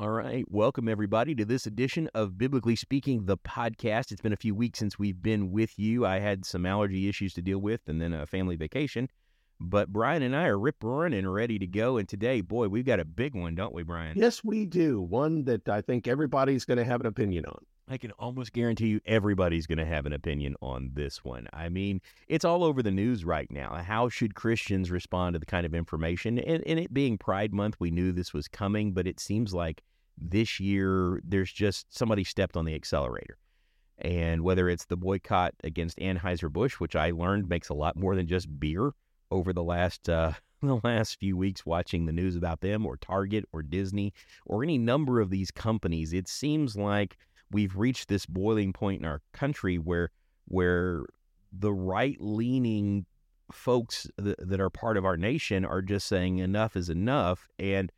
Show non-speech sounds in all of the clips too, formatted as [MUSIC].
All right. Welcome, everybody, to this edition of Biblically Speaking, the podcast. It's been a few weeks since we've been with you. I had some allergy issues to deal with and then a family vacation. But Brian and I are rip roaring and ready to go. And today, boy, we've got a big one, don't we, Brian? Yes, we do. One that I think everybody's going to have an opinion on. I can almost guarantee you everybody's going to have an opinion on this one. I mean, it's all over the news right now. How should Christians respond to the kind of information? And, and it being Pride Month, we knew this was coming, but it seems like this year there's just somebody stepped on the accelerator. And whether it's the boycott against Anheuser-Busch, which I learned makes a lot more than just beer over the last uh, [LAUGHS] the last few weeks watching the news about them or Target or Disney or any number of these companies, it seems like we've reached this boiling point in our country where where the right leaning folks that, that are part of our nation are just saying enough is enough and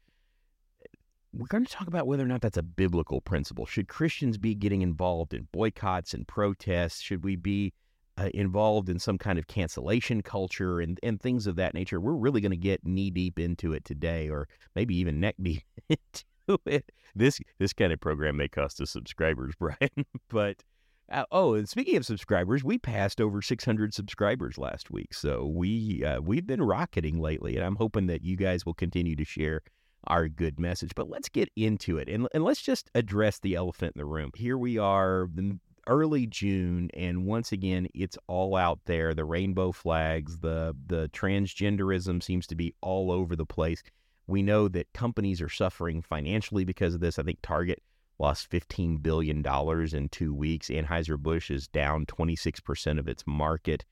we're going to talk about whether or not that's a biblical principle. Should Christians be getting involved in boycotts and protests? Should we be uh, involved in some kind of cancellation culture and, and things of that nature? We're really going to get knee deep into it today, or maybe even neck deep [LAUGHS] into it. This this kind of program may cost us subscribers, [LAUGHS] Brian. but uh, oh, and speaking of subscribers, we passed over 600 subscribers last week, so we uh, we've been rocketing lately, and I'm hoping that you guys will continue to share our good message. But let's get into it and, and let's just address the elephant in the room. Here we are, the early June, and once again, it's all out there. The rainbow flags, the the transgenderism seems to be all over the place. We know that companies are suffering financially because of this. I think Target lost $15 billion in two weeks. Anheuser-Busch is down 26% of its market.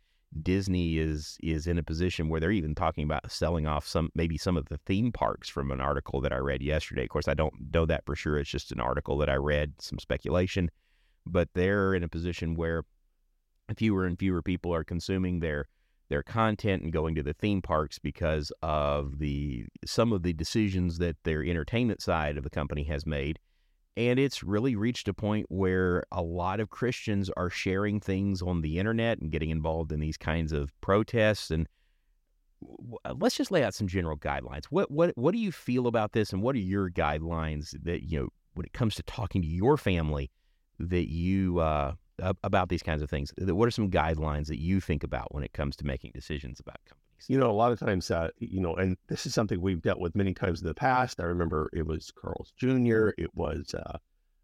Disney is is in a position where they're even talking about selling off some maybe some of the theme parks from an article that I read yesterday. Of course, I don't know that for sure. It's just an article that I read, some speculation, but they're in a position where fewer and fewer people are consuming their their content and going to the theme parks because of the some of the decisions that their entertainment side of the company has made and it's really reached a point where a lot of Christians are sharing things on the internet and getting involved in these kinds of protests. And let's just lay out some general guidelines. What what what do you feel about this, and what are your guidelines that you know when it comes to talking to your family that you uh, about these kinds of things? What are some guidelines that you think about when it comes to making decisions about? You know, a lot of times, uh, you know, and this is something we've dealt with many times in the past. I remember it was Carl's Jr., it was uh,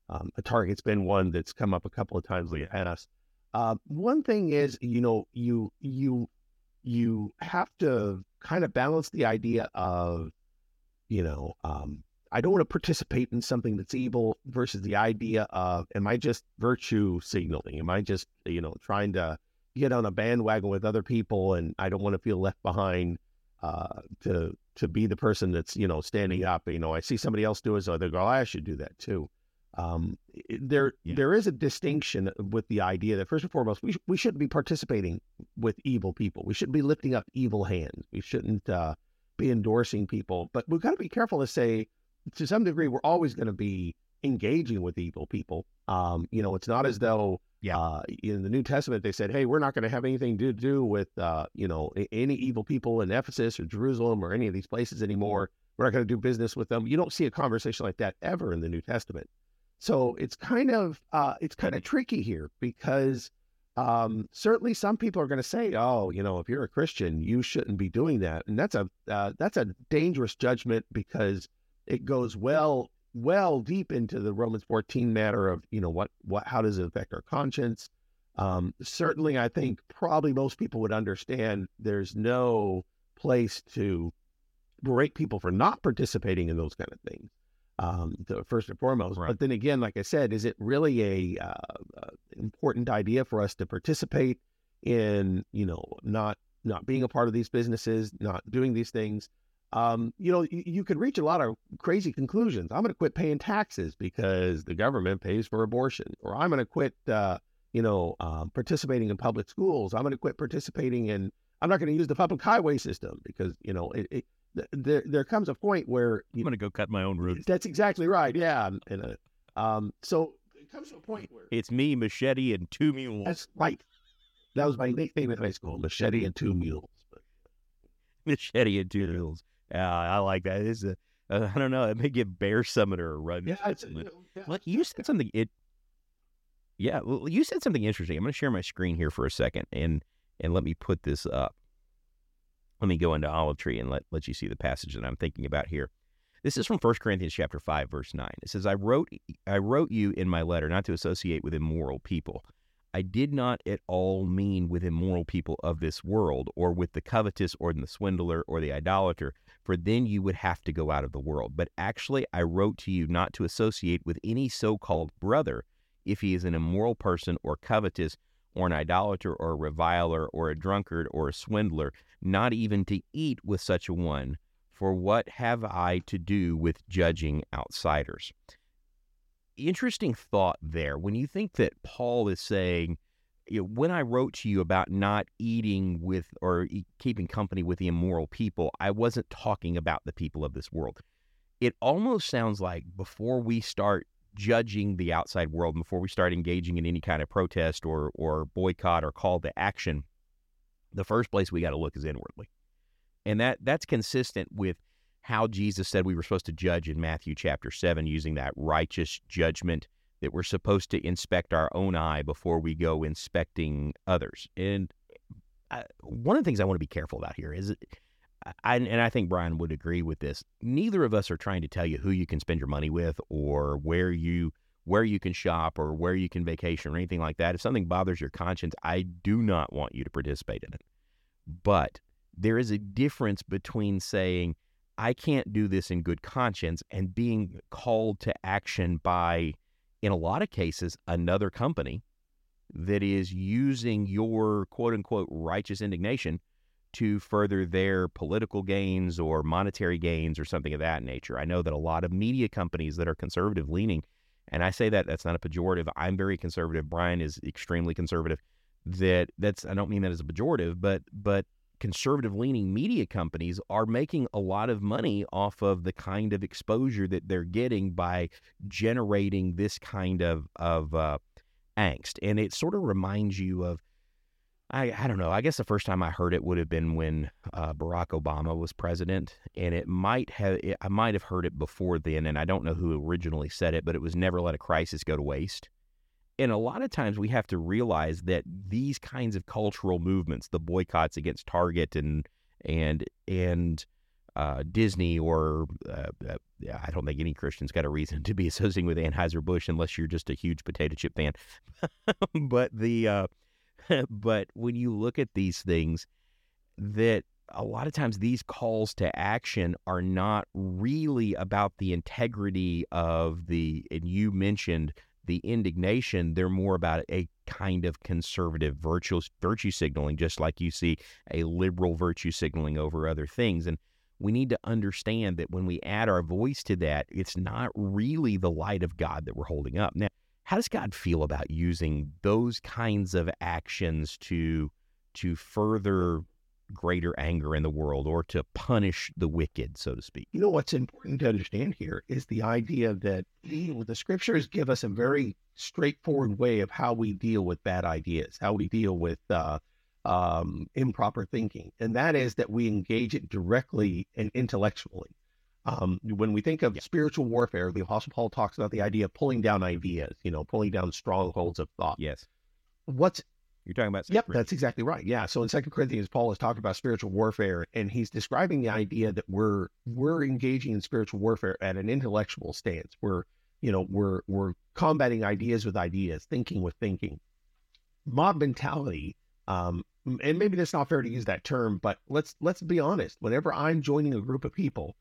um, a Target's been one that's come up a couple of times in the past. Uh, one thing is, you know, you you you have to kind of balance the idea of, you know, um, I don't want to participate in something that's evil versus the idea of, am I just virtue signaling? Am I just, you know, trying to get on a bandwagon with other people and I don't want to feel left behind uh, to to be the person that's you know standing up. You know, I see somebody else do it, so they go, oh, I should do that too. Um, there yeah. there is a distinction with the idea that first and foremost we sh- we shouldn't be participating with evil people. We shouldn't be lifting up evil hands. We shouldn't uh, be endorsing people. But we've got to be careful to say to some degree we're always going to be engaging with evil people. Um, you know, it's not as though yeah. Uh, in the New Testament, they said, "Hey, we're not going to have anything to do with uh, you know any evil people in Ephesus or Jerusalem or any of these places anymore. We're not going to do business with them." You don't see a conversation like that ever in the New Testament. So it's kind of uh, it's kind of tricky here because um, certainly some people are going to say, "Oh, you know, if you're a Christian, you shouldn't be doing that," and that's a uh, that's a dangerous judgment because it goes well well deep into the Romans 14 matter of, you know, what, what, how does it affect our conscience? Um, certainly, I think probably most people would understand there's no place to berate people for not participating in those kind of things. Um, the, first and foremost, right. but then again, like I said, is it really a uh, uh, important idea for us to participate in, you know, not not being a part of these businesses, not doing these things? Um, you know, you, you, could reach a lot of crazy conclusions. I'm going to quit paying taxes because the government pays for abortion, or I'm going to quit, uh, you know, um, participating in public schools. I'm going to quit participating in. I'm not going to use the public highway system because you know it. it there, there comes a point where you, I'm going to go cut my own roots. That's exactly right. Yeah, and um, so it comes to a point where it's me, machete, and two mules. That's right. That was my nickname in high school: machete and two mules. [LAUGHS] Machete and two mules. Yeah, I like that. It's a Uh, I don't know. It may give Bear Summoner a run. Yeah, it's, you, know, yeah. You said something. It. Yeah, well, you said something interesting. I'm going to share my screen here for a second, and and let me put this up. Let me go into Olive Tree and let let you see the passage that I'm thinking about here. This is from 1 Corinthians chapter 5 verse 9. It says I wrote I wrote you in my letter not to associate with immoral people. I did not at all mean with immoral people of this world or with the covetous or the swindler or the idolater for then you would have to go out of the world. But actually I wrote to you not to associate with any so-called brother if he is an immoral person or covetous or an idolater or a reviler or a drunkard or a swindler, not even to eat with such a one for what have I to do with judging outsiders? Interesting thought there. When you think that Paul is saying, you know, when I wrote to you about not eating with or keeping company with the immoral people, I wasn't talking about the people of this world. It almost sounds like before we start judging the outside world, before we start engaging in any kind of protest or or boycott or call to action, the first place we got to look is inwardly. And that that's consistent with how Jesus said we were supposed to judge in Matthew chapter 7 using that righteous judgment that we're supposed to inspect our own eye before we go inspecting others. And I, uh, one of the things I want to be careful about here is I, and I think Brian would agree with this. Neither of us are trying to tell you who you can spend your money with or where you where you can shop or where you can vacation or anything like that. If something bothers your conscience, I do not want you to participate in it. But there is a difference between saying, I can't do this in good conscience and being called to action by, in a lot of cases, another company that is using your quote unquote righteous indignation to further their political gains or monetary gains or something of that nature. I know that a lot of media companies that are conservative leaning, and I say that that's not a pejorative. I'm very conservative. Brian is extremely conservative. That that's I don't mean that as a pejorative, but but conservative leaning media companies are making a lot of money off of the kind of exposure that they're getting by generating this kind of of uh, angst, and it sort of reminds you of. I, I don't know. I guess the first time I heard it would have been when uh, Barack Obama was president, and it might have it, I might have heard it before then, and I don't know who originally said it, but it was never let a crisis go to waste. And a lot of times we have to realize that these kinds of cultural movements, the boycotts against Target and and and uh, Disney or uh, uh, I don't think any Christian's got a reason to be associating with Anheuser Busch unless you're just a huge potato chip fan. [LAUGHS] but the uh, [LAUGHS] but when you look at these things, that a lot of times these calls to action are not really about the integrity of the and you mentioned the indignation, they're more about a kind of conservative virtue, virtue signaling, just like you see a liberal virtue signaling over other things. And we need to understand that when we add our voice to that, it's not really the light of God that we're holding up. Now, how does God feel about using those kinds of actions to to further greater anger in the world or to punish the wicked, so to speak. You know, what's important to understand here is the idea that the scriptures give us a very straightforward way of how we deal with bad ideas, how we deal with uh, um, improper thinking. And that is that we engage it directly and intellectually. Um, when we think of yeah. spiritual warfare, the Apostle Paul talks about the idea of pulling down ideas, you know, pulling down strongholds of thought. Yes. What's you're talking about. Yep, that's exactly right. Yeah. So in Second Corinthians, Paul is talking about spiritual warfare, and he's describing the idea that we're we're engaging in spiritual warfare at an intellectual stance. We're you know we're we're combating ideas with ideas, thinking with thinking. Mob mentality, um, and maybe that's not fair to use that term, but let's let's be honest. Whenever I'm joining a group of people,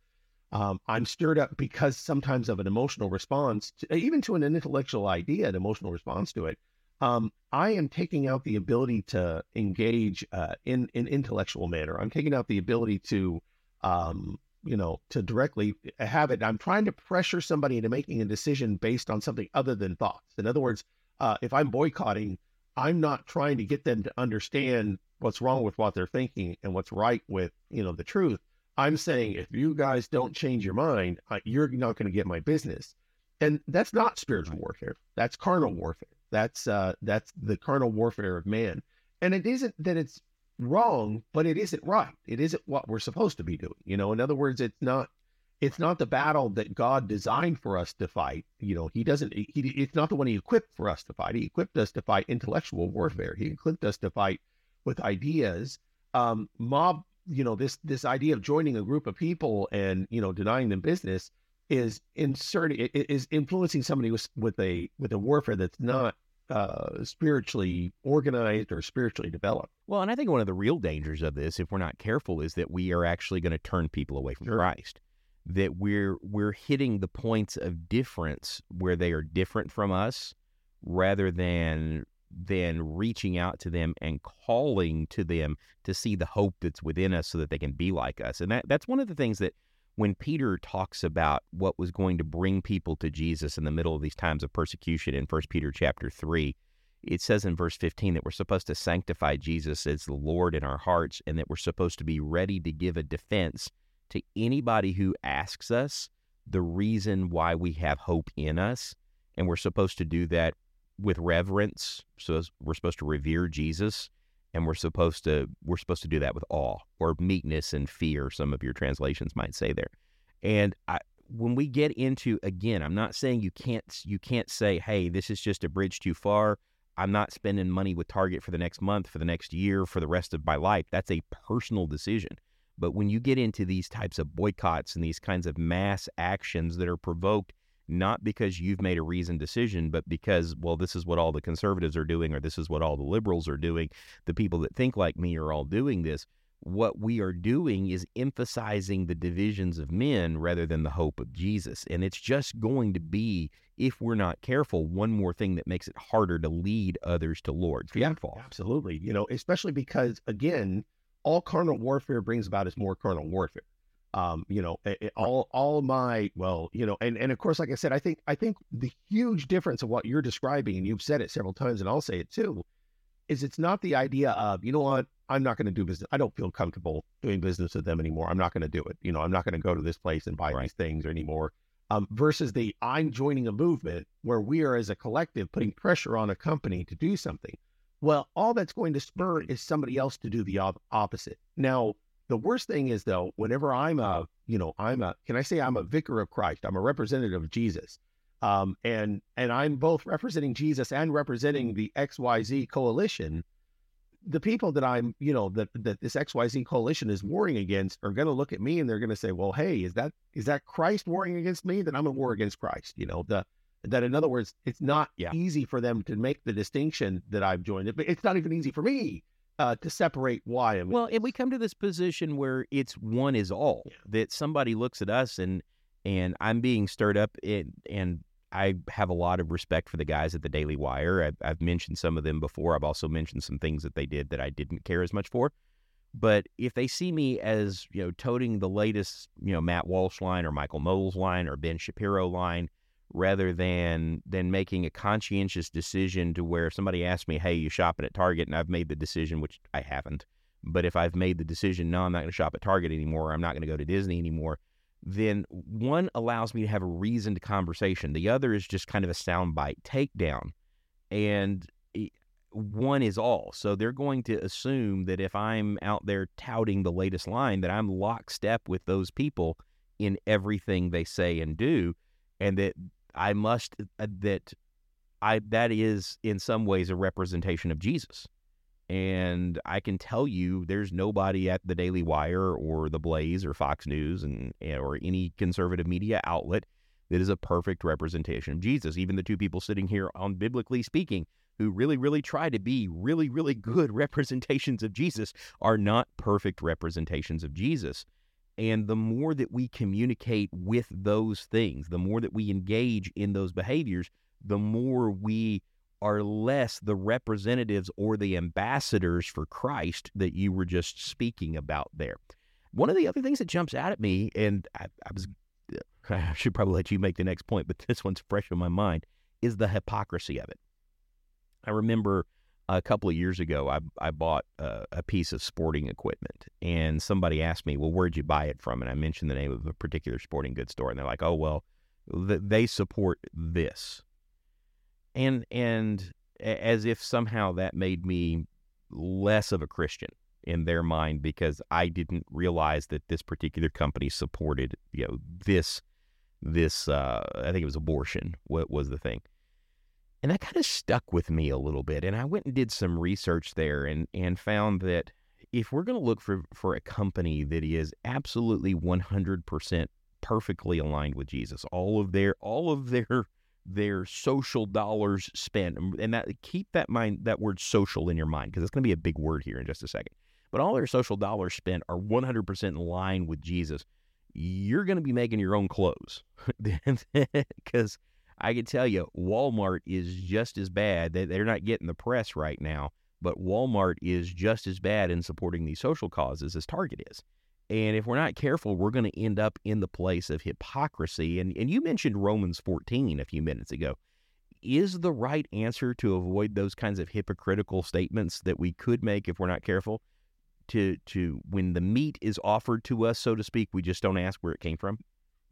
um, I'm stirred up because sometimes of an emotional response, to, even to an intellectual idea, an emotional response to it um, I am taking out the ability to engage uh, in an in intellectual manner. I'm taking out the ability to, um, you know, to directly have it. I'm trying to pressure somebody into making a decision based on something other than thoughts. In other words, uh, if I'm boycotting, I'm not trying to get them to understand what's wrong with what they're thinking and what's right with, you know, the truth. I'm saying if you guys don't change your mind, you're not going to get my business. And that's not spiritual warfare. That's carnal warfare. That's uh, that's the carnal warfare of man. And it isn't that it's wrong, but it isn't right. It isn't what we're supposed to be doing. You know, in other words, it's not it's not the battle that God designed for us to fight. You know, He doesn't. He, it's not the one He equipped for us to fight. He equipped us to fight intellectual warfare. He equipped us to fight with ideas. Um, mob, you know, this this idea of joining a group of people and you know denying them business is inserting is influencing somebody with with a with a warfare that's not uh, spiritually organized or spiritually developed. Well, and I think one of the real dangers of this, if we're not careful, is that we are actually going to turn people away from sure. Christ that we're we're hitting the points of difference where they are different from us rather than than reaching out to them and calling to them to see the hope that's within us so that they can be like us. And that that's one of the things that when Peter talks about what was going to bring people to Jesus in the middle of these times of persecution in 1 Peter chapter 3, it says in verse 15 that we're supposed to sanctify Jesus as the Lord in our hearts and that we're supposed to be ready to give a defense to anybody who asks us the reason why we have hope in us. And we're supposed to do that with reverence. So we're supposed to revere Jesus and we're supposed to we're supposed to do that with awe or meekness and fear some of your translations might say there. And I, when we get into again i'm not saying you can't you can't say hey this is just a bridge too far. I'm not spending money with target for the next month for the next year for the rest of my life. That's a personal decision. But when you get into these types of boycotts and these kinds of mass actions that are provoked not because you've made a reasoned decision, but because, well, this is what all the conservatives are doing, or this is what all the liberals are doing, the people that think like me are all doing this. What we are doing is emphasizing the divisions of men rather than the hope of Jesus. And it's just going to be, if we're not careful, one more thing that makes it harder to lead others to Lord. Yeah, absolutely. You know, especially because, again, all carnal warfare brings about is more carnal warfare. Um, you know, it, it, all all my well, you know, and and of course, like I said, I think I think the huge difference of what you're describing, and you've said it several times, and I'll say it too, is it's not the idea of you know what I'm not going to do business. I don't feel comfortable doing business with them anymore. I'm not going to do it. You know, I'm not going to go to this place and buy right. these things anymore. Um, versus the I'm joining a movement where we are as a collective putting pressure on a company to do something. Well, all that's going to spur is somebody else to do the op- opposite. Now, the worst thing is though, whenever I'm a, you know, I'm a, can I say I'm a vicar of Christ? I'm a representative of Jesus. Um, and and I'm both representing Jesus and representing the XYZ coalition. The people that I'm, you know, that that this XYZ coalition is warring against are going to look at me and they're going to say, "Well, hey, is that is that Christ warring against me? Then I'm at war against Christ." You know, the that in other words, it's not yeah. easy for them to make the distinction that I've joined it, but it's not even easy for me uh, to separate why. I mean, well, and we come to this position where it's one is all yeah. that somebody looks at us and and I'm being stirred up in, and I have a lot of respect for the guys at the Daily Wire. I've, I've mentioned some of them before. I've also mentioned some things that they did that I didn't care as much for. But if they see me as you know toting the latest you know Matt Walsh line or Michael Knowles line or Ben Shapiro line, rather than than making a conscientious decision to where if somebody asks me, "Hey, you shopping at Target?" and I've made the decision, which I haven't. But if I've made the decision, no, I'm not going to shop at Target anymore. I'm not going to go to Disney anymore. Then one allows me to have a reasoned conversation. The other is just kind of a soundbite takedown, and one is all. So they're going to assume that if I'm out there touting the latest line, that I'm lockstep with those people in everything they say and do, and that I must that I that is in some ways a representation of Jesus. And I can tell you, there's nobody at the Daily Wire or the Blaze or Fox News and eh, or any conservative media outlet that is a perfect representation of Jesus. Even the two people sitting here on biblically speaking, who really, really try to be really, really good [LAUGHS] representations of Jesus, are not perfect representations of Jesus. And the more that we communicate with those things, the more that we engage in those behaviors, the more we are less the representatives or the ambassadors for Christ that you were just speaking about there. One of the other things that jumps out at me, and I, I was, uh, [LAUGHS] I should probably let you make the next point, but this one's fresh in my mind, is the hypocrisy of it. I remember a couple of years ago, I, I bought a, a, piece of sporting equipment, and somebody asked me, "Well, where'd you buy it from?" And I mentioned the name of a particular sporting goods store, and they're like, "Oh, well, th- they support this," and and as if somehow that made me less of a Christian. in their mind because I didn't realize that this particular company supported you know this this uh, I think it was abortion. What was the thing? And that kind of stuck with me a little bit. And I went and did some research there and and found that if we're going to look for for a company that is absolutely 100% perfectly aligned with Jesus, all of their all of their their social dollars spent um, and that keep that mind that word social in your mind because it's going to be a big word here in just a second but all their social dollars spent are 100% in line with jesus you're going to be making your own clothes [LAUGHS] because [LAUGHS] i can tell you walmart is just as bad they're not getting the press right now but walmart is just as bad in supporting these social causes as target is and if we're not careful, we're going to end up in the place of hypocrisy. And, and you mentioned Romans 14 a few minutes ago. Is the right answer to avoid those kinds of hypocritical statements that we could make if we're not careful? To, to when the meat is offered to us, so to speak, we just don't ask where it came from.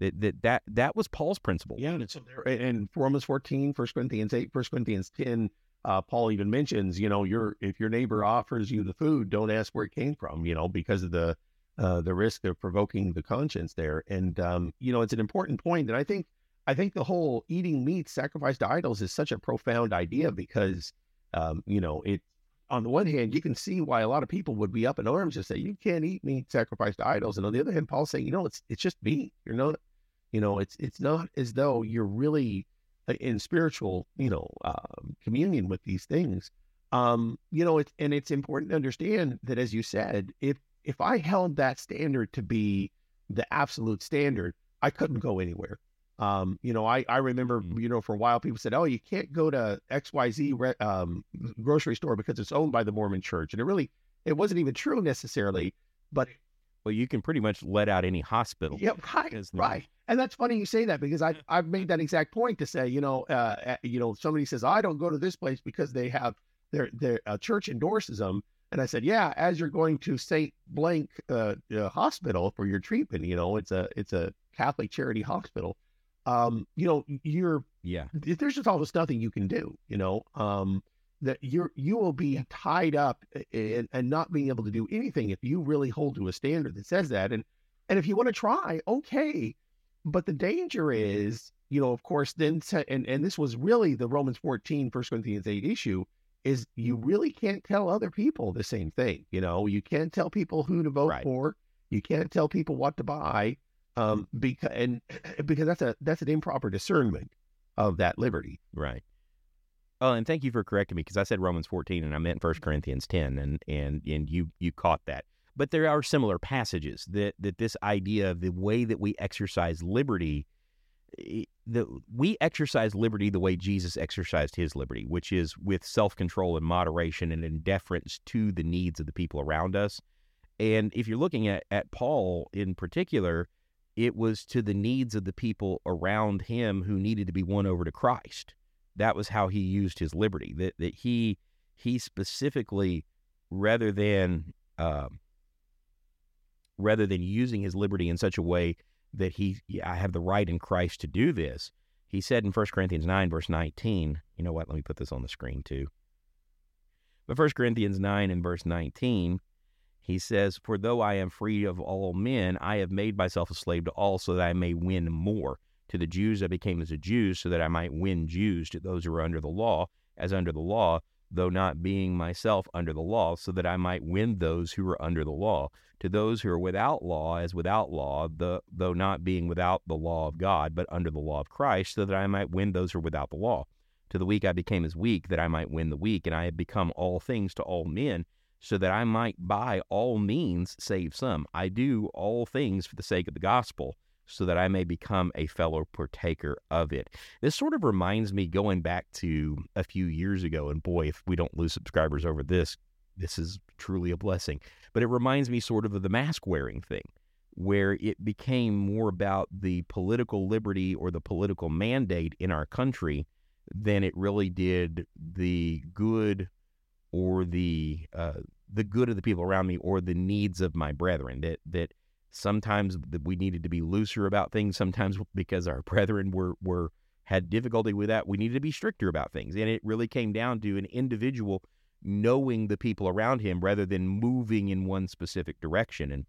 That that that, that was Paul's principle. Yeah, and, there, and Romans 14, 1 Corinthians 8, 1 Corinthians 10, uh, Paul even mentions, you know, your if your neighbor offers you the food, don't ask where it came from, you know, because of the uh, the risk of provoking the conscience there. And um, you know, it's an important point that I think I think the whole eating meat sacrificed to idols is such a profound idea because um, you know it. On the one hand, you can see why a lot of people would be up in arms and say you can't eat meat sacrificed to idols, and on the other hand, Paul's saying, you know, it's it's just meat. You're not, you know, it's it's not as though you're really uh, in spiritual, you know, uh, communion with these things. Um, you know, it's and it's important to understand that, as you said, if if I held that standard to be the absolute standard, I couldn't go anywhere. Um, you know, I, I remember, mm-hmm. you know, for a while people said, oh, you can't go to XYZ re- um, grocery store because it's owned by the Mormon church. And it really, it wasn't even true necessarily, but. Well, you can pretty much let out any hospital. Yeah, right, right. And that's funny you say that because I, [LAUGHS] I've made that exact point to say, you know, uh, you know, somebody says, I don't go to this place because they have their, their uh, church endorses them. And I said, yeah, as you're going to St. Blank uh, uh, Hospital for your treatment, you know, it's a it's a Catholic charity hospital. Um, you know, you're yeah. There's just almost nothing you can do. You know, um, that you're you will be tied up and, and not being able to do anything if you really hold to a standard that says that. And and if you want to try, okay. But the danger is, you know, of course, then and and this was really the Romans 14, 1 Corinthians 8 issue is you really can't tell other people the same thing. You know, you can't tell people who to vote right. for. You can't tell people what to buy, um, because and [CLEARS THROAT] because that's a that's an improper discernment of that liberty. Right. Oh, and thank you for correcting me because I said Romans 14 and I meant 1 Corinthians 10 and and and you you caught that. But there are similar passages that that this idea of the way that we exercise liberty eh, the we exercise liberty the way Jesus exercised his liberty, which is with self-control and moderation and in deference to the needs of the people around us. And if you're looking at, at Paul in particular, it was to the needs of the people around him who needed to be won over to Christ. That was how he used his liberty. That that he he specifically, rather than uh, rather than using his liberty in such a way that he, I have the right in Christ to do this. He said in 1 Corinthians 9, verse 19, you know what? Let me put this on the screen too. But 1 Corinthians 9 and verse 19, he says, For though I am free of all men, I have made myself a slave to all so that I may win more. To the Jews I became as a Jew so that I might win Jews. To those who are under the law, as under the law, though not being myself under the law, so that I might win those who are under the law. To those who are without law, as without law, the, though not being without the law of God, but under the law of Christ, so that I might win those who are without the law. To the weak I became as weak, that I might win the weak, and I have become all things to all men, so that I might by all means save some. I do all things for the sake of the gospel so that I may become a fellow partaker of it. This sort of reminds me going back to a few years ago, and boy, if we don't lose subscribers over this, this is truly a blessing. But it reminds me sort of of the mask wearing thing, where it became more about the political liberty or the political mandate in our country than it really did the good or the uh, the good of the people around me or the needs of my brethren. That that Sometimes we needed to be looser about things. Sometimes because our [LAUGHS] brethren were were had difficulty with that, we needed to be stricter about things. And it really came down to an individual knowing the people around him rather than moving in one specific direction. And,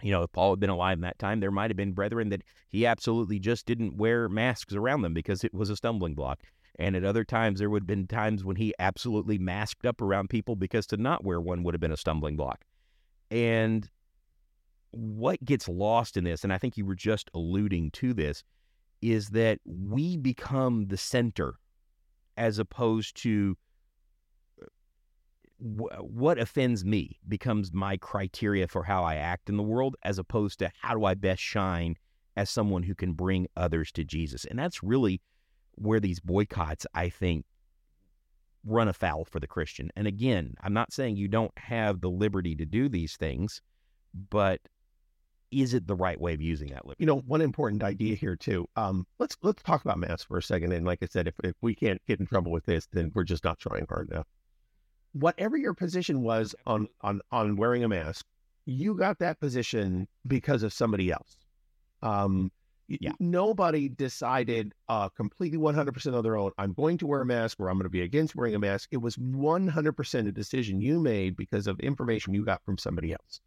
you know, if Paul had been alive in that time, there might have been brethren that he absolutely just didn't wear masks around them because it was a stumbling block. And at other times, there would have been times when he absolutely masked up around people because to not wear one would have been a stumbling block. And what gets lost in this, and I think you were just alluding to this, is that we become the center as opposed to what offends me becomes my criteria for how I act in the world, as opposed to how do I best shine as someone who can bring others to Jesus. And that's really where these boycotts, I think, run afoul for the Christian. And again, I'm not saying you don't have the liberty to do these things, but is it the right way of using that liberty? You know, one important idea here too. Um, let's let's talk about masks for a second. And like I said, if if we can't get in trouble with this, then we're just not trying hard enough. Whatever your position was on on on wearing a mask, you got that position because of somebody else. Um, yeah. Nobody decided uh, completely 100% on their own, I'm going to wear a mask or I'm going to be against wearing a mask. It was 100% a decision you made because of information you got from somebody else.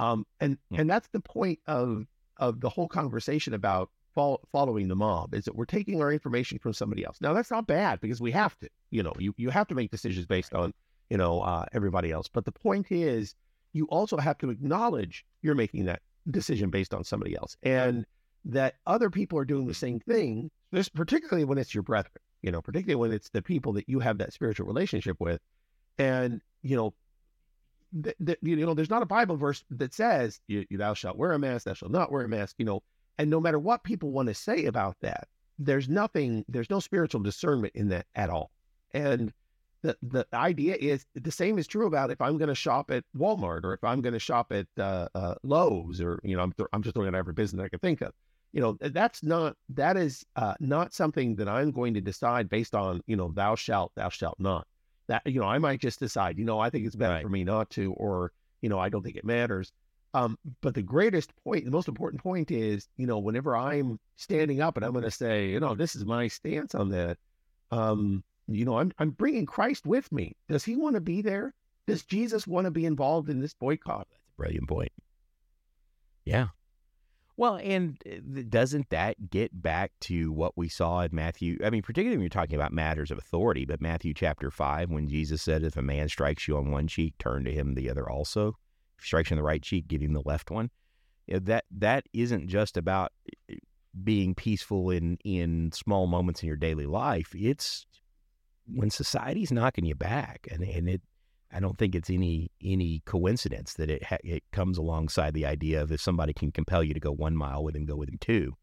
Um, and yeah. and that's the point of of the whole conversation about fol- following the mob is that we're taking our information from somebody else. Now that's not bad because we have to. You know, you you have to make decisions based on you know uh, everybody else. But the point is, you also have to acknowledge you're making that decision based on somebody else, and that other people are doing the same thing. This particularly when it's your brethren. You know, particularly when it's the people that you have that spiritual relationship with, and you know th- th- you know, there's not a Bible verse that says you, thou shalt wear a mask, thou shalt not wear a mask, you know, and no matter what people want to say about that, there's nothing, there's no spiritual discernment in that at all. And the, the idea is the same is true about if I'm going to shop at Walmart or if I'm going to shop at uh, uh, Lowe's or, you know, I'm, th- I'm just looking at every business I can think of. You know, that's not, that is uh, not something that I'm going to decide based on, you know, thou shalt, thou shalt not that you know i might just decide you know i think it's better right. for me not to or you know i don't think it matters. Um, but the greatest point the most important point is you know whenever i'm standing up and i'm going to say you know this is my stance on that um, you know I'm, I'm bringing christ with me. Does he want to be there? Does jesus want to be involved in this boycott? That's a brilliant point. Yeah well, and uh, doesn't that get back to what we saw in Matthew? I mean, particularly when you're talking about matters of authority, but Matthew chapter 5, when Jesus said, If a man strikes you on one cheek, turn to him the other also. If he strikes you on the right cheek, give him the left one. That that isn't just about uh, being peaceful in in small moments in your daily life. It's when society's knocking you back, and and it I don't think it's any any coincidence that it ha- it comes alongside the idea of if somebody can compel you to go one mile with him, go with him two.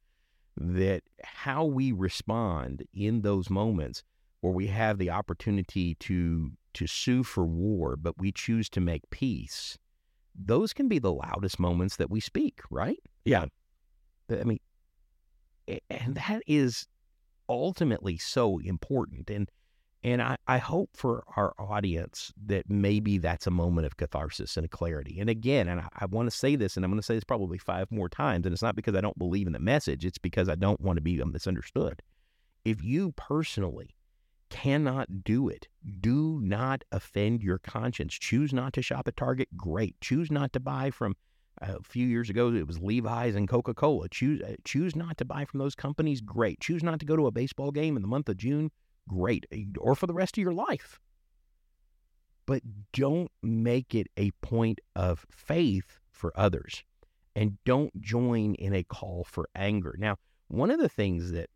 That how we respond in those moments where we have the opportunity to to sue for war, but we choose to make peace. Those can be the loudest moments that we speak, right? Yeah. I mean, and that is ultimately so important. And and I, I hope for our audience that maybe that's a moment of catharsis and a clarity. And again, and I, I want to say this, and I'm going to say this probably five more times, and it's not because I don't believe in the message, it's because I don't want to be misunderstood. If you personally cannot do it, do not offend your conscience. Choose not to shop at Target, great. Choose not to buy from a few years ago it was Levi's and Coca-Cola. Choose uh, choose not to buy from those companies, great. Choose not to go to a baseball game in the month of June, great, eh, or for the rest of your life. But don't make it a point of faith for others and don't join in a call for anger. Now, one of the things that,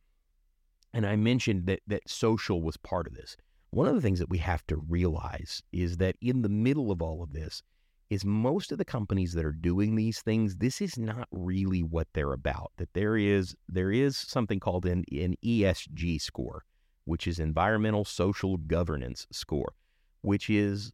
and I mentioned that, that social was part of this, one of the things that we have to realize is that in the middle of all of this, is most of the companies that are doing these things this is not really what they're about that there is there is something called an, an esg score which is Environmental Social Governance Score, which is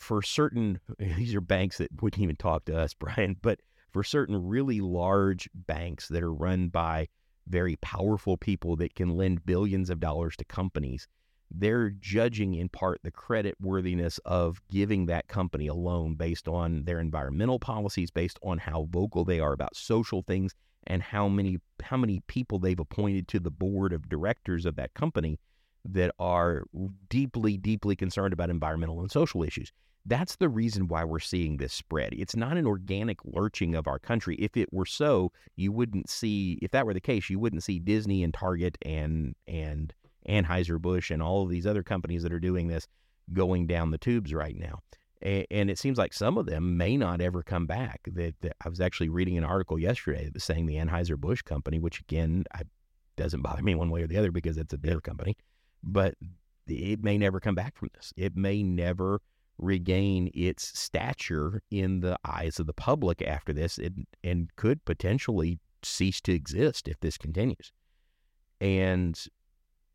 for certain, [LAUGHS] these are banks that wouldn't even talk to us, [LAUGHS] Brian, but for certain really large banks that are run by very powerful people that can lend billions of dollars to companies, they're judging in part the credit worthiness of giving that company a loan based on their environmental policies, based on how vocal they are about social things, and how many how many people they've appointed to the board of directors of that company that are deeply, deeply concerned about environmental and social issues. That's the reason why we're seeing this spread. It's not an organic lurching of our country. If it were so, you wouldn't see. If that were the case, you wouldn't see Disney and Target and and Anheuser Busch and all of these other companies that are doing this going down the tubes right now. And, it seems like some of them may not ever come back. That, that I was actually reading an article yesterday that was saying the Anheuser Busch company, which again I, doesn't bother me one way or the other because it's a beer company, but it may never come back from this. It may never regain its stature in the eyes of the public after this and, and could potentially cease to exist if this continues. And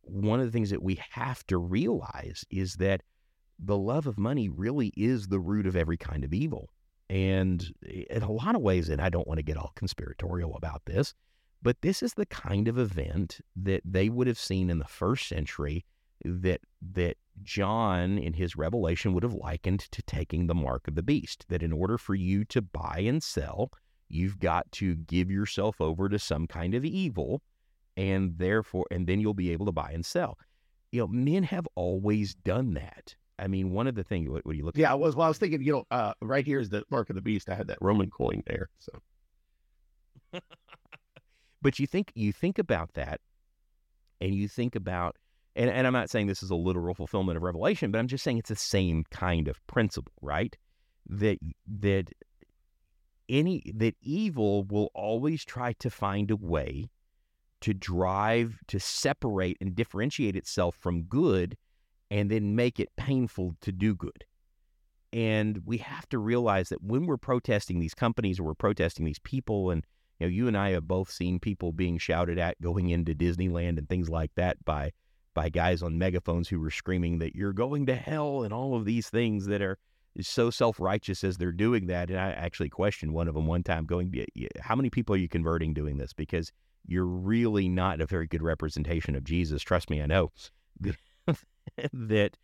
one of the things that we have to realize is that the love of money really is the root of every kind of evil. And in a lot of ways, and I don't want to get all conspiratorial about this, but this is the kind of event that they would have seen in the first century that that John in his revelation would have likened to taking the mark of the beast that in order for you to buy and sell you've got to give yourself over to some kind of evil and therefore and then you'll be able to buy and sell you know men have always done that I mean, one of the things. What, what do you look? Yeah, I was. Well, I was thinking. You know, uh, right here is the mark of the beast. I had that Roman coin there. So, [LAUGHS] but you think you think about that, and you think about and, and I'm not saying this is a literal fulfillment of Revelation, but I'm just saying it's the same kind of principle, right? That that any that evil will always try to find a way to drive to separate and differentiate itself from good and then make it painful to do good. And we have to realize that when we're protesting these companies or we're protesting these people and you know you and I have both seen people being shouted at going into Disneyland and things like that by by guys on megaphones who were screaming that you're going to hell and all of these things that are so self righteous as they're doing that. And I actually questioned one of them one time, going, How many people are you converting doing this? Because you're really not a very good representation of Jesus. Trust me, I know [LAUGHS] [LAUGHS] that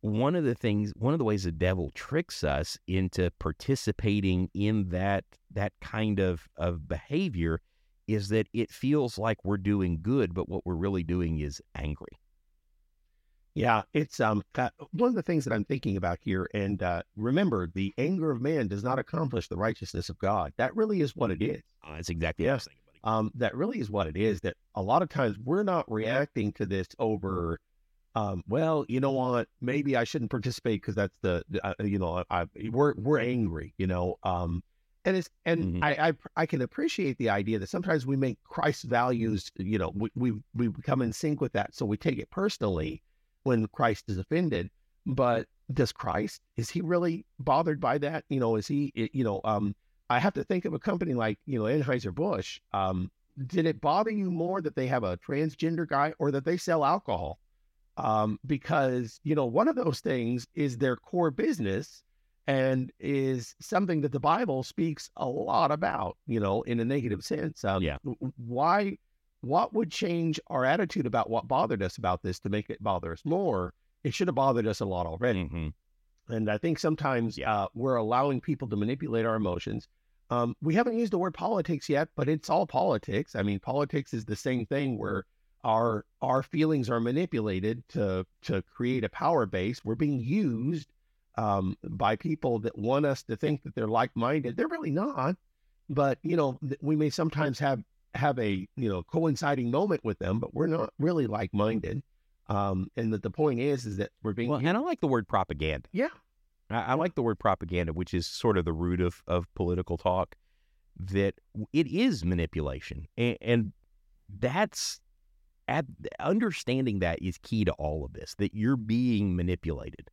one of the things, one of the ways the devil tricks us into participating in that that kind of of behavior is that it feels like we're doing good, but what we're really doing is angry. Yeah, it's um one of the things that I'm thinking about here. And uh, remember, the anger of man does not accomplish the righteousness of God. That really is what it is. Uh, that's exactly yes. Um, that really is what it is. That a lot of times we're not reacting to this over. Um, well, you know what? Maybe I shouldn't participate because that's the, uh, you know, I, we're we're angry. You know, um, and it's and mm-hmm. I, I, I can appreciate the idea that sometimes we make Christ's values, you know, we, we we become in sync with that, so we take it personally when Christ is offended. But does Christ is he really bothered by that? You know, is he you know um I have to think of a company like you know Anheuser Busch. Um, did it bother you more that they have a transgender guy or that they sell alcohol? Um, because you know one of those things is their core business and is something that the Bible speaks a lot about, you know, in a negative sense. Um, yeah. Why, what would change our attitude about what bothered us about this to make it bother us more? It should have bothered us a lot already. Mm-hmm. And I think sometimes yeah. uh, we're allowing people to manipulate our emotions. Um, we haven't used the word politics yet, but it's all politics. I mean, politics is the same thing where our our feelings are manipulated to to create a power base. We're being used um, by people that want us to think that they're like-minded. They're really not, but you know, we may sometimes have have a you know coinciding moment with them, but we're not really like-minded. Um, and that the point is, is that we're being. Well, and I like the word propaganda. Yeah, I, I like the word propaganda, which is sort of the root of of political talk. That it is manipulation, and, and that's at understanding that is key to all of this. That you're being manipulated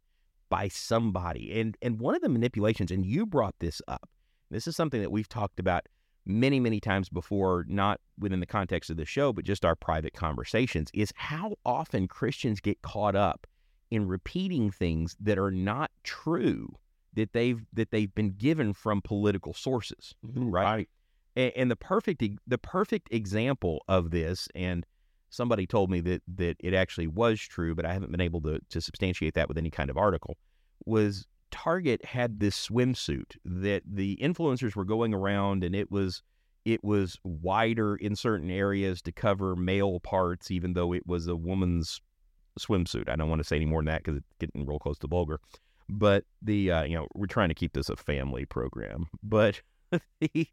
by somebody. And and one of the manipulations, and you brought this up. This is something that we've talked about many, many times before, not within the context of the show, but just our private conversations, is how often Christians get caught up in repeating things that are not true that they've that they've been given from political sources, mm-hmm, right? right. And, and the perfect the perfect example of this, and somebody told me that that it actually was true, but I haven't been able to to substantiate that with any kind of article. Was Target had this swimsuit that the influencers were going around, and it was it was wider in certain areas to cover male parts, even though it was a woman's swimsuit. I don't want to say any more than that because it's getting real close to vulgar. But the uh, you know we're trying to keep this a family program. But [LAUGHS] the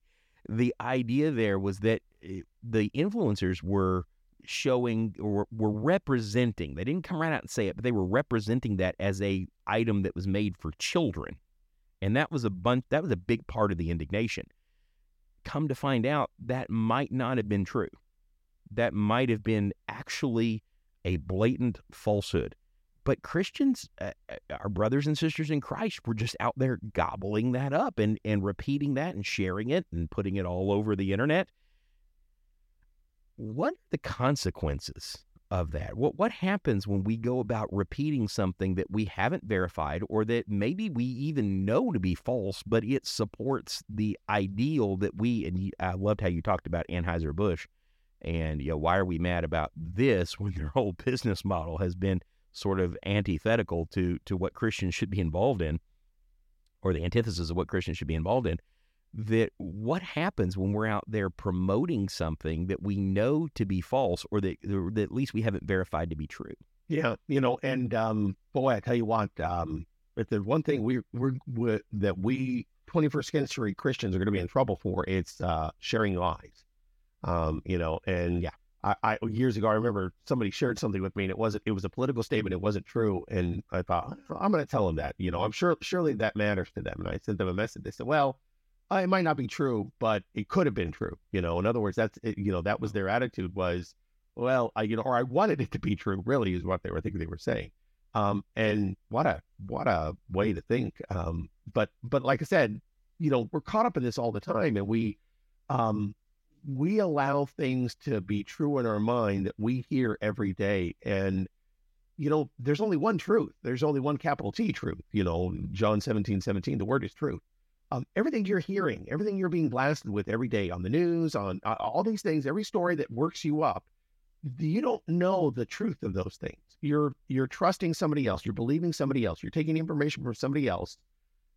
the idea there was that eh, the influencers were showing or were representing. They didn't come right out and say it, but they were representing that as a item that was made for children, and that was a bunch. That was a big part of the indignation. Come to find out, that might not have been true. That might have been actually a blatant falsehood. But Christians, uh, uh, our brothers and sisters in Christ, were just out there gobbling that up and, and repeating that and sharing it and putting it all over the internet. What are the consequences of that? What what happens when we go about repeating something that we haven't verified or that maybe we even know to be false, but it supports the ideal that we and I loved how you talked about Anheuser Busch, and you know why are we mad about this [LAUGHS] when their whole business model has been sort of antithetical to to what Christians should be involved in, or the antithesis of what Christians should be involved in. That what happens when we're out there promoting something that we know to be false, or that, or that at least we haven't verified to be true? Yeah, you know, and um, boy, I tell you what, um, if there's one thing we we're, we're, that we 21st century Christians are going to be in trouble for, it's uh, sharing lies. Um, you know, and yeah, I, I, years ago I remember somebody shared something with me and it wasn't it was a political statement it wasn't true and I thought I'm going to tell them that you know I'm sure surely that matters to them and I sent them a message they said well uh, it might not be true but it could have been true you know in other words that's it, you know that was their attitude was well I you know or I wanted it to be true really is what they were thinking they were saying um and what a what a way to think um but but like I said you know we're caught up in this all the time and we um we allow things to be true in our mind that we hear every day. And, you know, there's only one truth. There's only one capital T truth. You know, John 17, 17, the word is truth. Um, everything you're hearing, everything you're being blasted with every day on the news, on uh, all these things, every story that works you up, you don't know the truth of those things. You're you're trusting somebody else. You're believing somebody else. You're taking information from somebody else,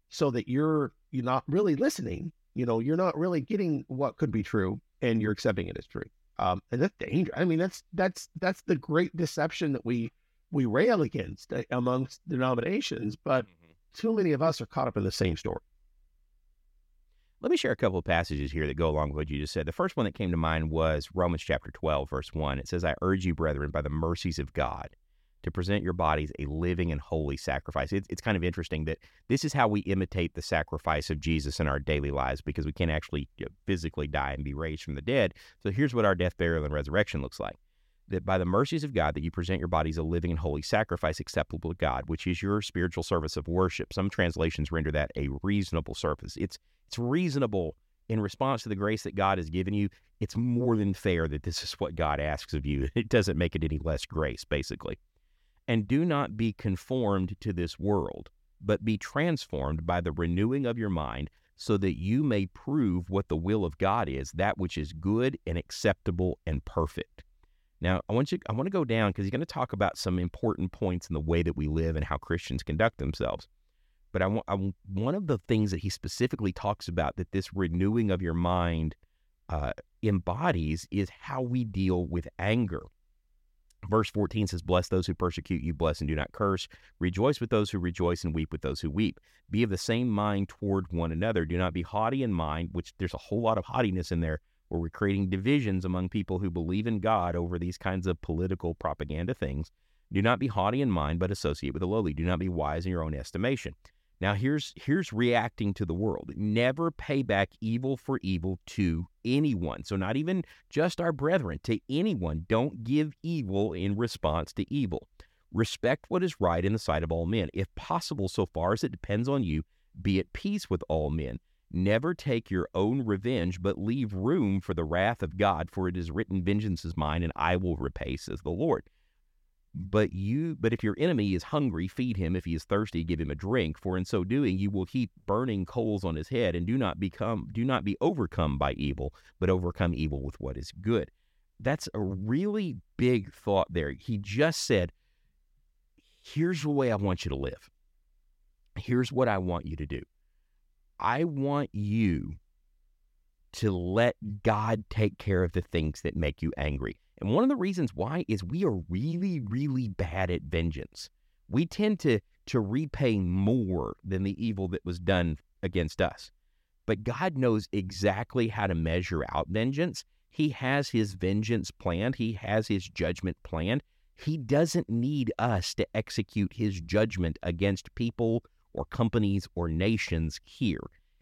so that you're you're not really listening. You know, you're not really getting what could be true and you're accepting it as true. Um, and that's dangerous. I mean, that's that's that's the great deception that we we rail against uh, amongst denominations, but mm-hmm. too many of us are caught up in the same story. Let me share a couple of passages here that go along with what you just said. The first one that came to mind was Romans chapter 12, verse 1. It says, I urge you, brethren, by the mercies of God, to present your bodies a living and holy sacrifice. It's, it's kind of interesting that this is how we imitate the sacrifice of Jesus in our daily lives because we can't actually you know, physically die and be raised from the dead. So here's what our death, burial, and resurrection looks like. That by the mercies of God, that you present your bodies a living and holy sacrifice acceptable to God, which is your spiritual service of worship. Some translations render that a reasonable service. It's it's reasonable in response to the grace that God has given you. It's more than fair that this is what God asks of you. [LAUGHS] It doesn't make it any less grace, basically. And do not be conformed to this world, but be transformed by the renewing of your mind, so that you may prove what the will of God is, that which is good and acceptable and perfect. Now, I want you I want to go down because he's going to talk about some important points in the way that we live and how Christians conduct themselves. But I I, one of the things that he specifically talks about that this renewing of your mind uh, embodies is how we deal with anger. Verse 14 says, Bless those who persecute you, bless and do not curse. Rejoice with those who rejoice and weep with those who weep. Be of the same mind toward one another. Do not be haughty in mind, which there's a whole lot of haughtiness in there, where we're creating divisions among people who believe in God over these kinds of political propaganda things. Do not be haughty in mind, but associate with the lowly. Do not be wise in your own estimation. Now here's here's reacting to the world. Never pay back evil for evil to anyone. So not even just our brethren, to anyone. Don't give evil in response to evil. Respect what is right in the sight of all men. If possible, so far as it depends on you, be at peace with all men. Never take your own revenge, but leave room for the wrath of God, for it is written, Vengeance is mine, and I will repay, says the Lord. But you but if your enemy is hungry, feed him. If he is thirsty, give him a drink. For in so doing you will heap burning coals on his head, and do not become do not be overcome by evil, but overcome evil with what is good. That's a really big thought there. He just said, Here's the way I want you to live. Here's what I want you to do. I want you to let God take care of the things that make you angry. And one of the reasons why is we are really, really bad at vengeance. We tend to to repay more than the evil that was done against us. But God knows exactly how to measure out vengeance. He has his vengeance planned, he has his judgment planned. He doesn't need us to execute his judgment against people or companies or nations here.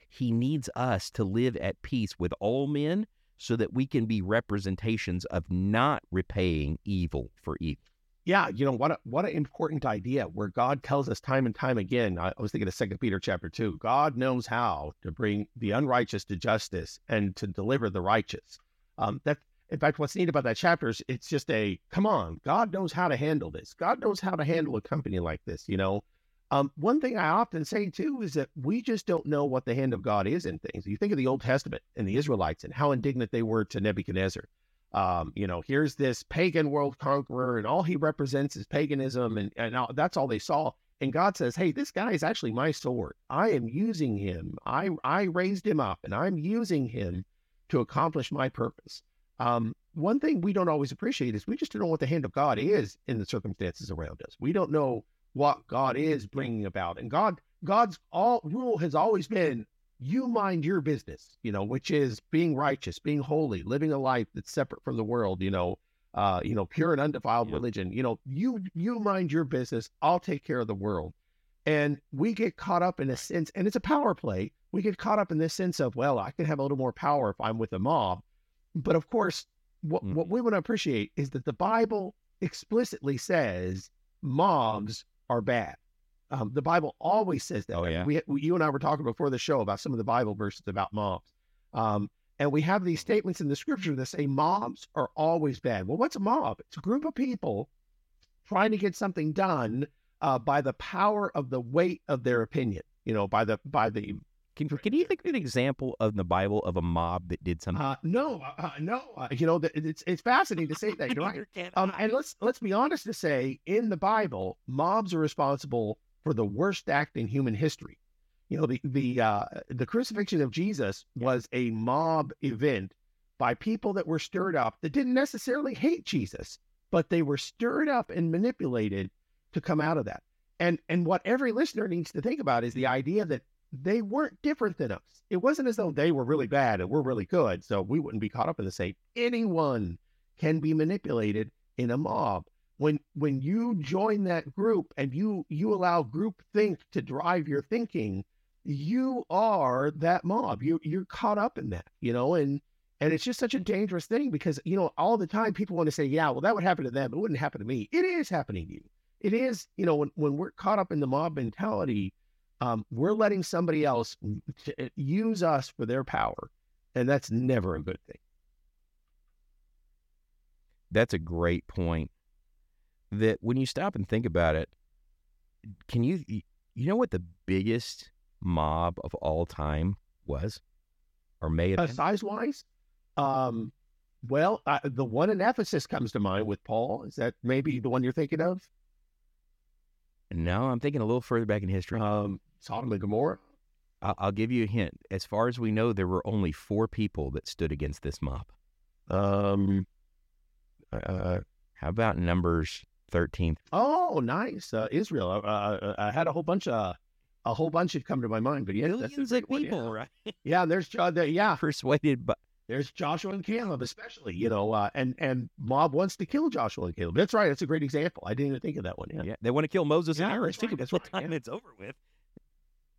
He needs us to live at peace with all men so that we can be representations of not repaying evil for evil. Yeah, you know what? A, what an important idea. Where God tells us time and time again. I, was thinking of Second Peter chapter two. God knows how to bring the unrighteous to justice and to deliver the righteous. Um, that, in fact, what's neat about that chapter is it's just a come on. God knows how to handle this. God knows how to handle a company like this. You know, um, one thing I often say too is that we just don't know what the hand of God is in things. You think of the Old Testament and the Israelites and how indignant they were to Nebuchadnezzar um, you know, here's this pagan world conqueror, and all he represents is paganism, and, and that's all they saw. And God says, "Hey, this guy is actually my sword. I am using him. I I raised him up, and I'm using him to accomplish my purpose." Um, one thing we don't always appreciate is we just don't know what the hand of God is in the circumstances around us. We don't know what God is bringing about, and God God's all rule has always been you mind your business, you know, which is being righteous, being holy, living a life that's separate from the world, you know, uh, you know, pure and undefiled yeah. religion. You know, you you mind your business, I'll take care of the world. And we get caught up in a sense, and it's a power play. We get caught up in this sense of, well, I can have a little more power if I'm with a mob. But of course, what, mm. what we want to appreciate is that the Bible explicitly says mobs are bad. Um, the Bible always says that. Oh, yeah. We, we, you and I were talking before the show about some of the Bible verses about mobs. Um, and we have these statements in the scripture that say mobs are always bad. Well, what's a mob? It's a group of people trying to get something done uh, by the power of the weight of their opinion. You know, by the by the. Can, can you think of an example of the Bible of a mob that did something? Uh, no, uh, uh no. Uh, you know, it's it's fascinating to say that. [LAUGHS] You're right. Um, and let's let's be honest to say, in the Bible, mobs are responsible for the worst act in human history. You know, the the uh, the crucifixion of Jesus was a mob event by people that were stirred up that didn't necessarily hate Jesus, but they were stirred up and manipulated to come out of that. And and what every listener needs to think about is the idea that they weren't different than us. It wasn't as though they were really bad and we're really good, so we wouldn't be caught up in the same. Anyone can be manipulated in a mob. When when you join that group and you you allow group think to drive your thinking you are that mob. You you're caught up in that you know and and it's just such a dangerous thing because you know all the time people want to say yeah well that would happen to them. It wouldn't happen to me. It is happening to you. It is you know when, when we're caught up in the mob mentality um, we're letting somebody else uh, use us for their power and that's never a good thing that's a great point that when you stop and think about it, can you you know what the biggest mob of all time was, or may have uh, size wise? Um, well, uh, the one in Ephesus comes to mind with Paul. Is that maybe the one you're thinking of? No, I'm thinking a little further back in history. Um, Sodom and Gomorrah. I'll, give you a hint. As far as we know, there were only four people that stood against this mob. Um, uh, how about numbers thirteen? Oh, nice. Uh, Israel. Uh, uh, I had a whole bunch of a whole bunch had come to my mind, but yeah, millions of people, yeah. right? [LAUGHS] Yeah, there's uh, the, yeah persuaded, but there's Joshua and Caleb, especially you know, uh, and and mob wants to kill Joshua and Caleb. That's right. That's a great example. I didn't even think of that one. Yeah, yeah they want to kill Moses yeah, and Aaron. That's right. [LAUGHS] the time yeah. it's over with.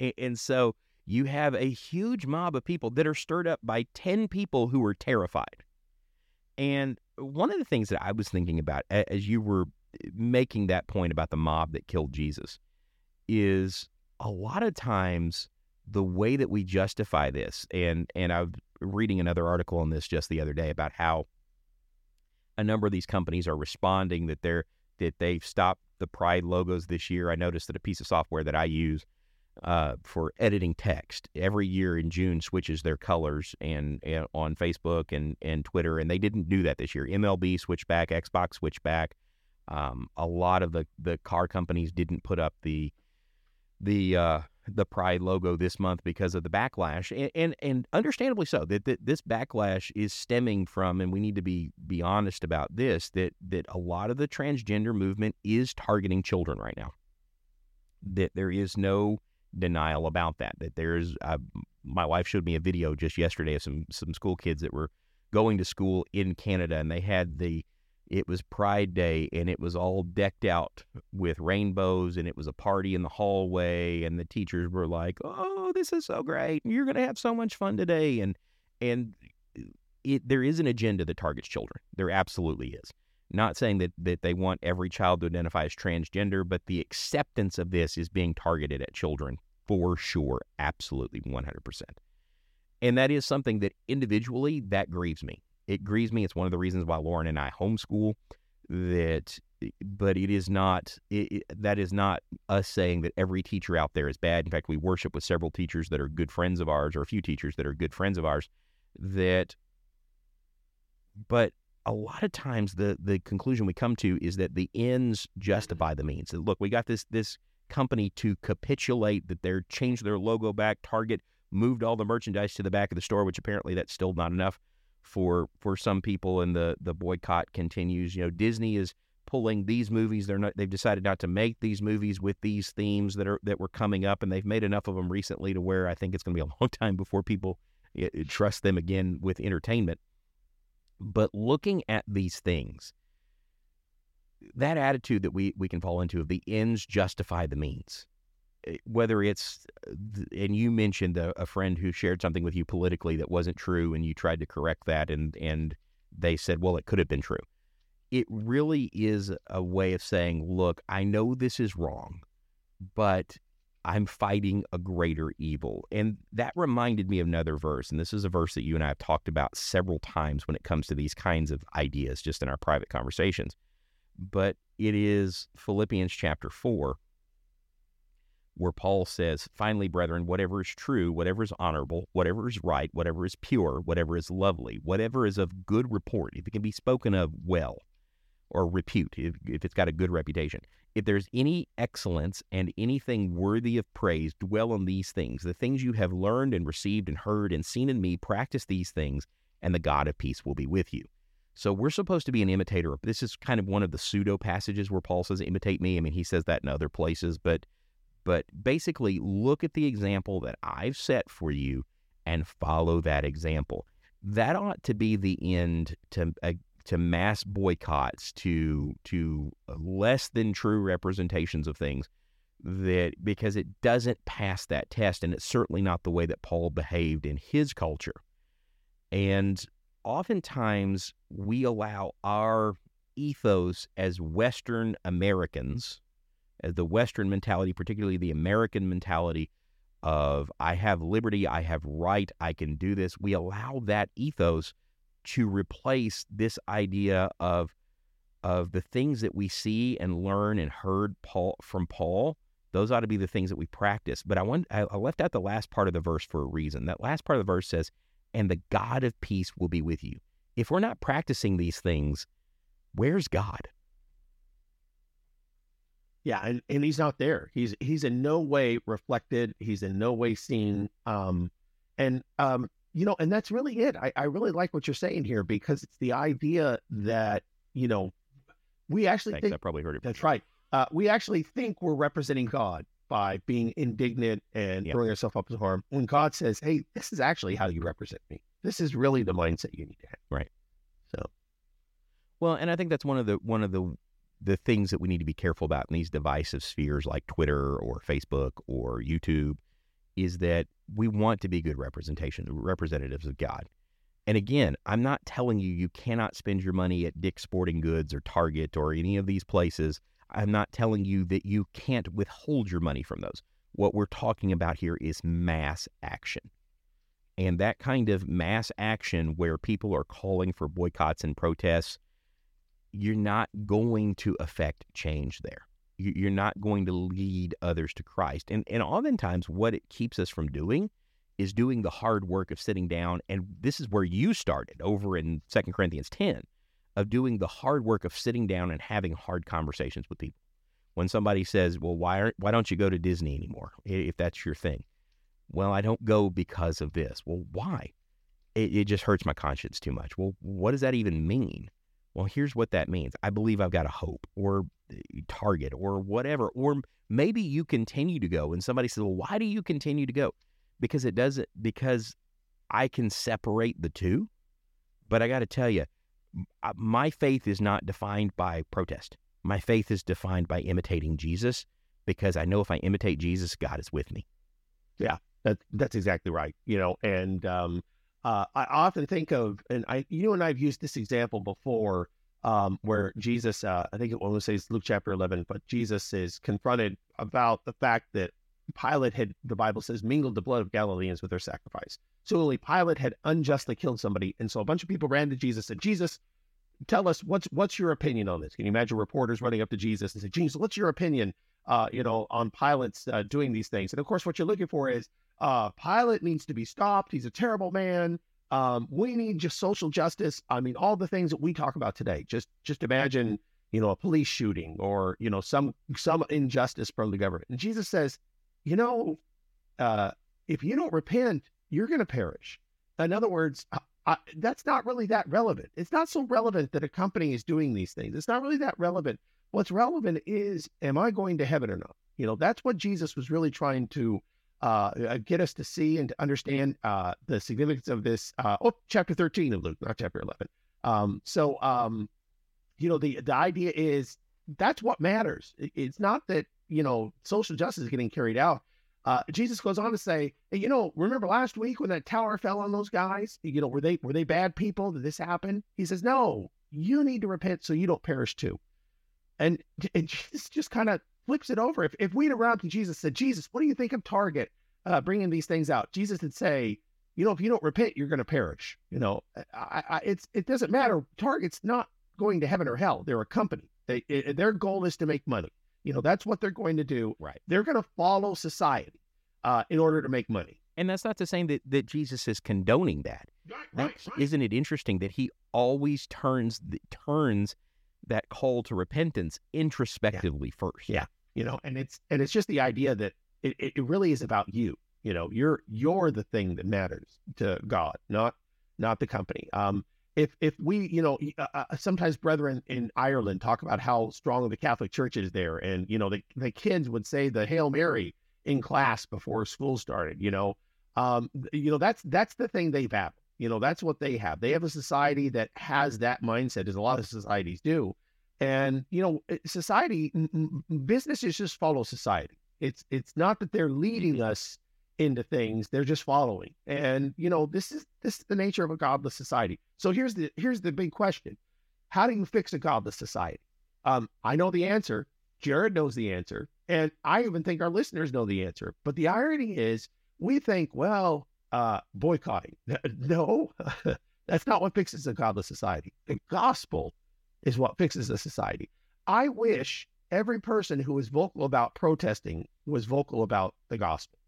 And, so you have a huge mob of people that are stirred up by ten people who are terrified. And one of the things that I was thinking about as you were eh, making that point about the mob that killed Jesus is a lot of times the way that we justify this and and I was reading another article on this just the other day about how a number of these companies are responding that they're that they've stopped the pride logos this year. I noticed that a piece of software that I use uh, for editing text every year in June switches their colors and, and, on Facebook and and Twitter, and they didn't do that this year. MLB switched back, Xbox switched back. Um, a lot of the, the car companies didn't put up the the uh, the Pride logo this month because of the backlash, and and, and understandably so. That, that this backlash is stemming from, and we need to be be honest about this. That that a lot of the transgender movement is targeting children right now. That there is no denial about that. That there's, uh, my wife showed me a video just yesterday of some some school kids that were going to school in Canada, and they had the it was Pride Day and it was all decked out with rainbows and it was a party in the hallway and the teachers were like, "Oh, this is so great. You're going to have so much fun today." And and it, there is an agenda that targets children. There absolutely is. Not saying that that they want every child to identify as transgender, but the acceptance of this is being targeted at children for sure, absolutely 100%. And that is something that individually that grieves me it grieves me. It's one of the reasons why Lauren and I homeschool. That, eh, but it is not. It, it, that is not us saying that every teacher out there is bad. In fact, we worship with several teachers that are good friends of ours, or a few teachers that are good friends of ours. That, but a lot of times the the conclusion we come to is that the ends justify the means. Look, we got this this company to capitulate that they're changed their logo back. Target moved all the merchandise to the back of the store, which apparently that's still not enough for for some people, and the the boycott continues. You know, Disney is pulling these movies. They're not. They've decided not to make these movies with these themes that are that were coming up, and they've made enough of them recently to where I think it's going to be a [LAUGHS] long time before people it, trust them again with entertainment. But looking at these things, that attitude that we we can fall into of the ends justify the means. Eh, whether it's uh, and you mentioned a, a, friend who shared something with you politically that wasn't true and you tried to correct that and and they said well it could have been true it really is a way of saying look i know this is wrong but i'm fighting a greater evil and that reminded me of another verse and this is a verse that you and i have talked about several times when it comes to these kinds of ideas just in our private conversations but it is philippians chapter 4 where Paul says, Finally, brethren, whatever is true, whatever is honorable, whatever is right, whatever is pure, whatever is lovely, whatever is of good report, if it can be spoken of well, or repute, if, if it's got a good reputation, if there's any excellence and anything worthy of praise, dwell on these things. The things you have learned and received and heard and seen in me, practice these things, and the God of peace will be with you. So we're supposed to be an imitator. This is kind of one of the pseudo passages where Paul says, imitate me. I mean, he says that in other places, but but basically, look at the example that I've set for you and follow that example. That ought to be the end to uh, to mass boycotts, to to uh, less than true representations of things. That because it doesn't pass that test, and it's certainly not the way that Paul behaved in his culture. And oftentimes we allow our ethos as Western Americans as the Western mentality, particularly the American mentality of I have liberty, I have right, I can do this. We allow that ethos to replace this idea of of the things that we see and learn and heard Paul from Paul. Those ought to be the things that we practice. But I want I left out the last part of the verse for a reason. That last part of the verse says, "And the God of peace will be with you." If we're not practicing these things, where's God? Yeah, and, and he's not there. He's he's in no way reflected. He's in no way seen. Um, and um, you know, and that's really it. I, I really like what you're saying here because it's the idea that you know we actually Thanks, think I probably heard it. That's right. Uh, we actually think we're representing God by being indignant and yeah. throwing ourselves up as harm. When God says, "Hey, this is actually how you represent me. This is really the mindset you need to have." Right. So, well, and I think that's one of the one of the the things that we need to be careful about in these divisive spheres like Twitter or Facebook or YouTube is that we want to be good representation, representatives of God. And again, I'm not telling you you cannot spend your money at Dick's Sporting Goods or Target or any of these places. I'm not telling you that you can't withhold your money from those. What we're talking about here is mass action. And that kind of mass action where people are calling for boycotts and protests you're not going to affect change there. You're not going to lead others to Christ. And, and oftentimes, what it keeps us from doing is doing the hard work of sitting down. And this is where you started over in Second Corinthians 10 of doing the hard work of sitting down and having hard conversations with people. when somebody says, "Well, why aren't why don't you go to Disney anymore if that's your thing?" Well, I don't go because of this. Well, why? It, it just hurts my conscience too much. Well, what does that even mean? Well, here's what that means. I believe I've got a hope or target or whatever. Or maybe you continue to go and somebody says, Well, why do you continue to go? Because it doesn't, because I can separate the two. But I got to tell you, my faith is not defined by protest. My faith is defined by imitating Jesus because I know if I imitate Jesus, God is with me. Yeah, that, that's exactly right. You know, and um, uh, I often think of, and I, you know, and I've used this example before, um, where Jesus, uh, I think it will say Luke chapter 11, but Jesus is confronted about the fact that Pilate had, the Bible says, mingled the blood of Galileans with their sacrifice. So only Pilate had unjustly killed somebody. And so a bunch of people ran to Jesus and said, Jesus, tell us what's what's your opinion on this? Can you imagine reporters running up to Jesus and say, Jesus, what's your opinion, uh, you know, on Pilate's uh, doing these things? And of course, what you're looking for is uh, Pilate needs to be stopped. He's a terrible man. Um, we need just social justice. I mean, all the things that we talk about today. Just just imagine, you know, a police shooting or you know some some injustice from the government. And Jesus says, you know, uh, if you don't repent, you're going to perish. In other words, I, that's not really that relevant. It's not so relevant that a company is doing these things. It's not really that relevant. What's relevant is, am I going to heaven or not? You know, that's what Jesus was really trying to uh, uh get us to see and to understand uh, the significance of this. Uh, oh, chapter 13 of Luke, not chapter 11. Um, so, um, you know, the, the idea is that's what matters. It's not that you know, social justice is getting carried out. Uh, Jesus goes on to say, you know, remember last week when that tower fell on those guys? You know, were they were they bad people? Did this happen? He says, no, you need to repent so you don't perish too. And, and [LAUGHS] Jesus just kind of flips it over. If, if we'd around to Jesus said, Jesus, what do you think of Target uh, bringing these things out? Jesus would say, you know, if you don't repent, you're going to perish. You know, I, I, it's it doesn't matter. Target's not going to heaven or hell. They're a company. They, it, their goal is to make money. You know, that's what they're going to do. Right. They're going to follow society uh, in order to make money. And that's not to say that, that Jesus is condoning that. Right, right, right. Isn't it interesting that he always turns turns that call to repentance introspectively yeah. first? Yeah, you know, and it's and it's just the idea that it, it really is about you. You know, you're you're the thing that matters to God, not not the company. Um, if if we you know uh, uh, sometimes brethren in Ireland talk about how strong the Catholic Church is there, and you know the the kids would say the Hail Mary in class before school started. You know, um, you know that's that's the thing they've had. You know, that's what they have. They have a society that has that mindset, as a lot of societies do. And you know, society, businesses just follow society. It's it's not that they're leading us into things they're just following. And you know this is this is the nature of a godless society. So here's the here's the big question. How do you fix a godless society? Um, i know the answer. Jared knows the answer. And i even think our listeners know the answer. But the irony is we think well uh, boycotting. [LAUGHS] No [LAUGHS] that's not what fixes a godless society. The gospel is what fixes a society i wish every person who is vocal about protesting was vocal about the gospel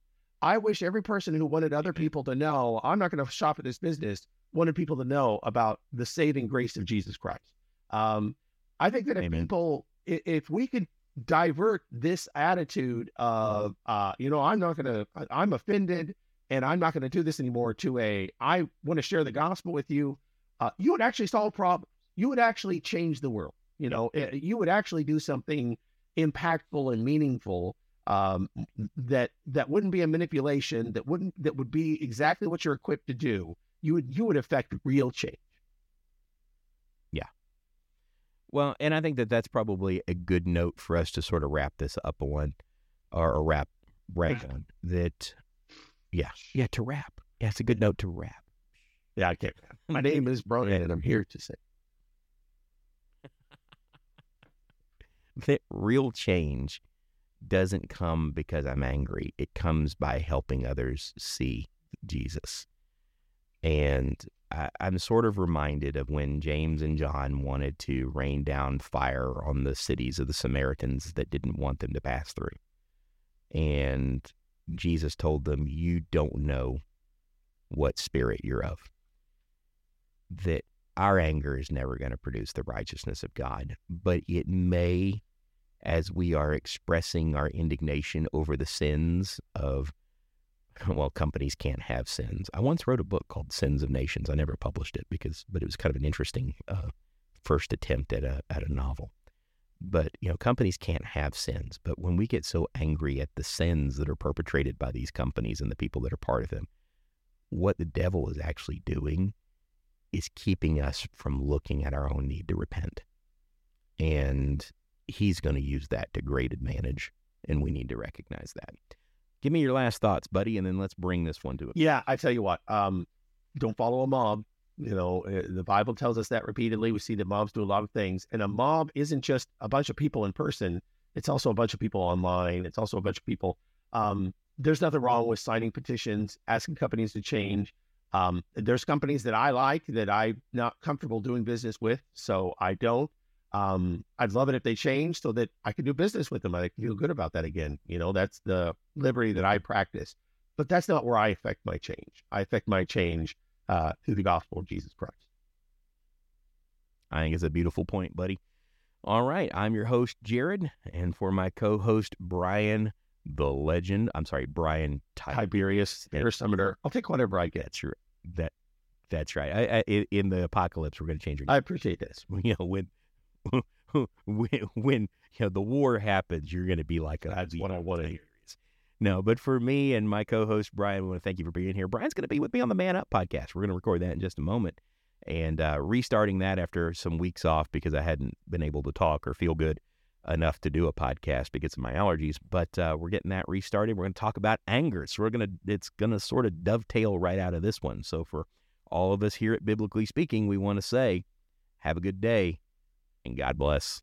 I wish every person who wanted other people to know, I'm not going to shop at this business, wanted people to know about the saving grace of Jesus Christ. Um, I think that if Amen. people, if we could divert this attitude of, uh, you know, I'm not going to, I'm offended and I'm not going to do this anymore to a, I want to share the gospel with you, uh, you would actually solve problems. You would actually change the world. You know, eh, you would actually do something impactful and meaningful um, that that wouldn't be a manipulation that wouldn't that would be exactly what you're equipped to do. You would you would affect real change. Yeah. Well and i think that that's probably a good note for us to sort of wrap this up on or, or wrap wrap on that yeah yeah to wrap. Yeah it's a good note to wrap. Yeah i can't. My name is Bronan and i'm here to say that real change doesn't come because I'm angry. It comes by helping others see Jesus. And I, am sort of reminded of when James and John wanted to rain down fire on the cities of the Samaritans that didn't want them to pass through. And Jesus told them, You don't know what spirit you're of. That our anger is never going to produce the righteousness of God, but it may as we are expressing our indignation over the sins of [LAUGHS] well, companies can't have sins. I once wrote a book called Sins of Nations. I never published it because, but it was kind of an interesting uh, first attempt at a at a novel. But you know, companies can't have sins. But when we get so angry at the sins that are perpetrated by these companies and the people that are part of them, what the devil is actually doing is keeping us from looking at our own need to repent. And he's going to use that to great advantage. And we need to recognize that. Give me your last thoughts, buddy, and then let's bring this one to a Yeah, I tell you what, um, don't follow a mob. You know, uh, the Bible tells us that repeatedly. We see that mobs do a lot of things, and a mob isn't just a bunch of people in person. It's also a bunch of people online. It's also a bunch of people. Um, there's nothing wrong with signing petitions, asking companies to change. Um, there's companies that I like that I'm not comfortable doing business with, so I don't. Um, I'd love it if they change so that I can do business with them. I feel good about that again. You know, that's the liberty that I practice. But that's not where I affect my change. I affect my change uh, through the gospel of Jesus Christ. I think it's a beautiful point, buddy. All right. I'm your host, Jared. And for my co host, Brian, the legend, I'm sorry, Brian Ty- Tiberius, Air Summoner. I'll take whatever I get. That's, that, that's right. I, I, in the apocalypse, we're going to change your name. I appreciate this. You know, when [LAUGHS] when, when you know the war happens, you're going to be like, "That's what I want to hear." No, but for me and my co-host Brian, we want to thank you for being here. Brian's going to be with me on the Man Up podcast. We're going to record that in just a moment, and uh, restarting that after some weeks off because I hadn't been able to talk or feel good enough to do a podcast because of my allergies. But uh, we're getting that restarted. We're going to talk about anger, so we're going to it's going to sort of dovetail right out of this one. So for all of us here at Biblically Speaking, we want to say, have a good day and God bless.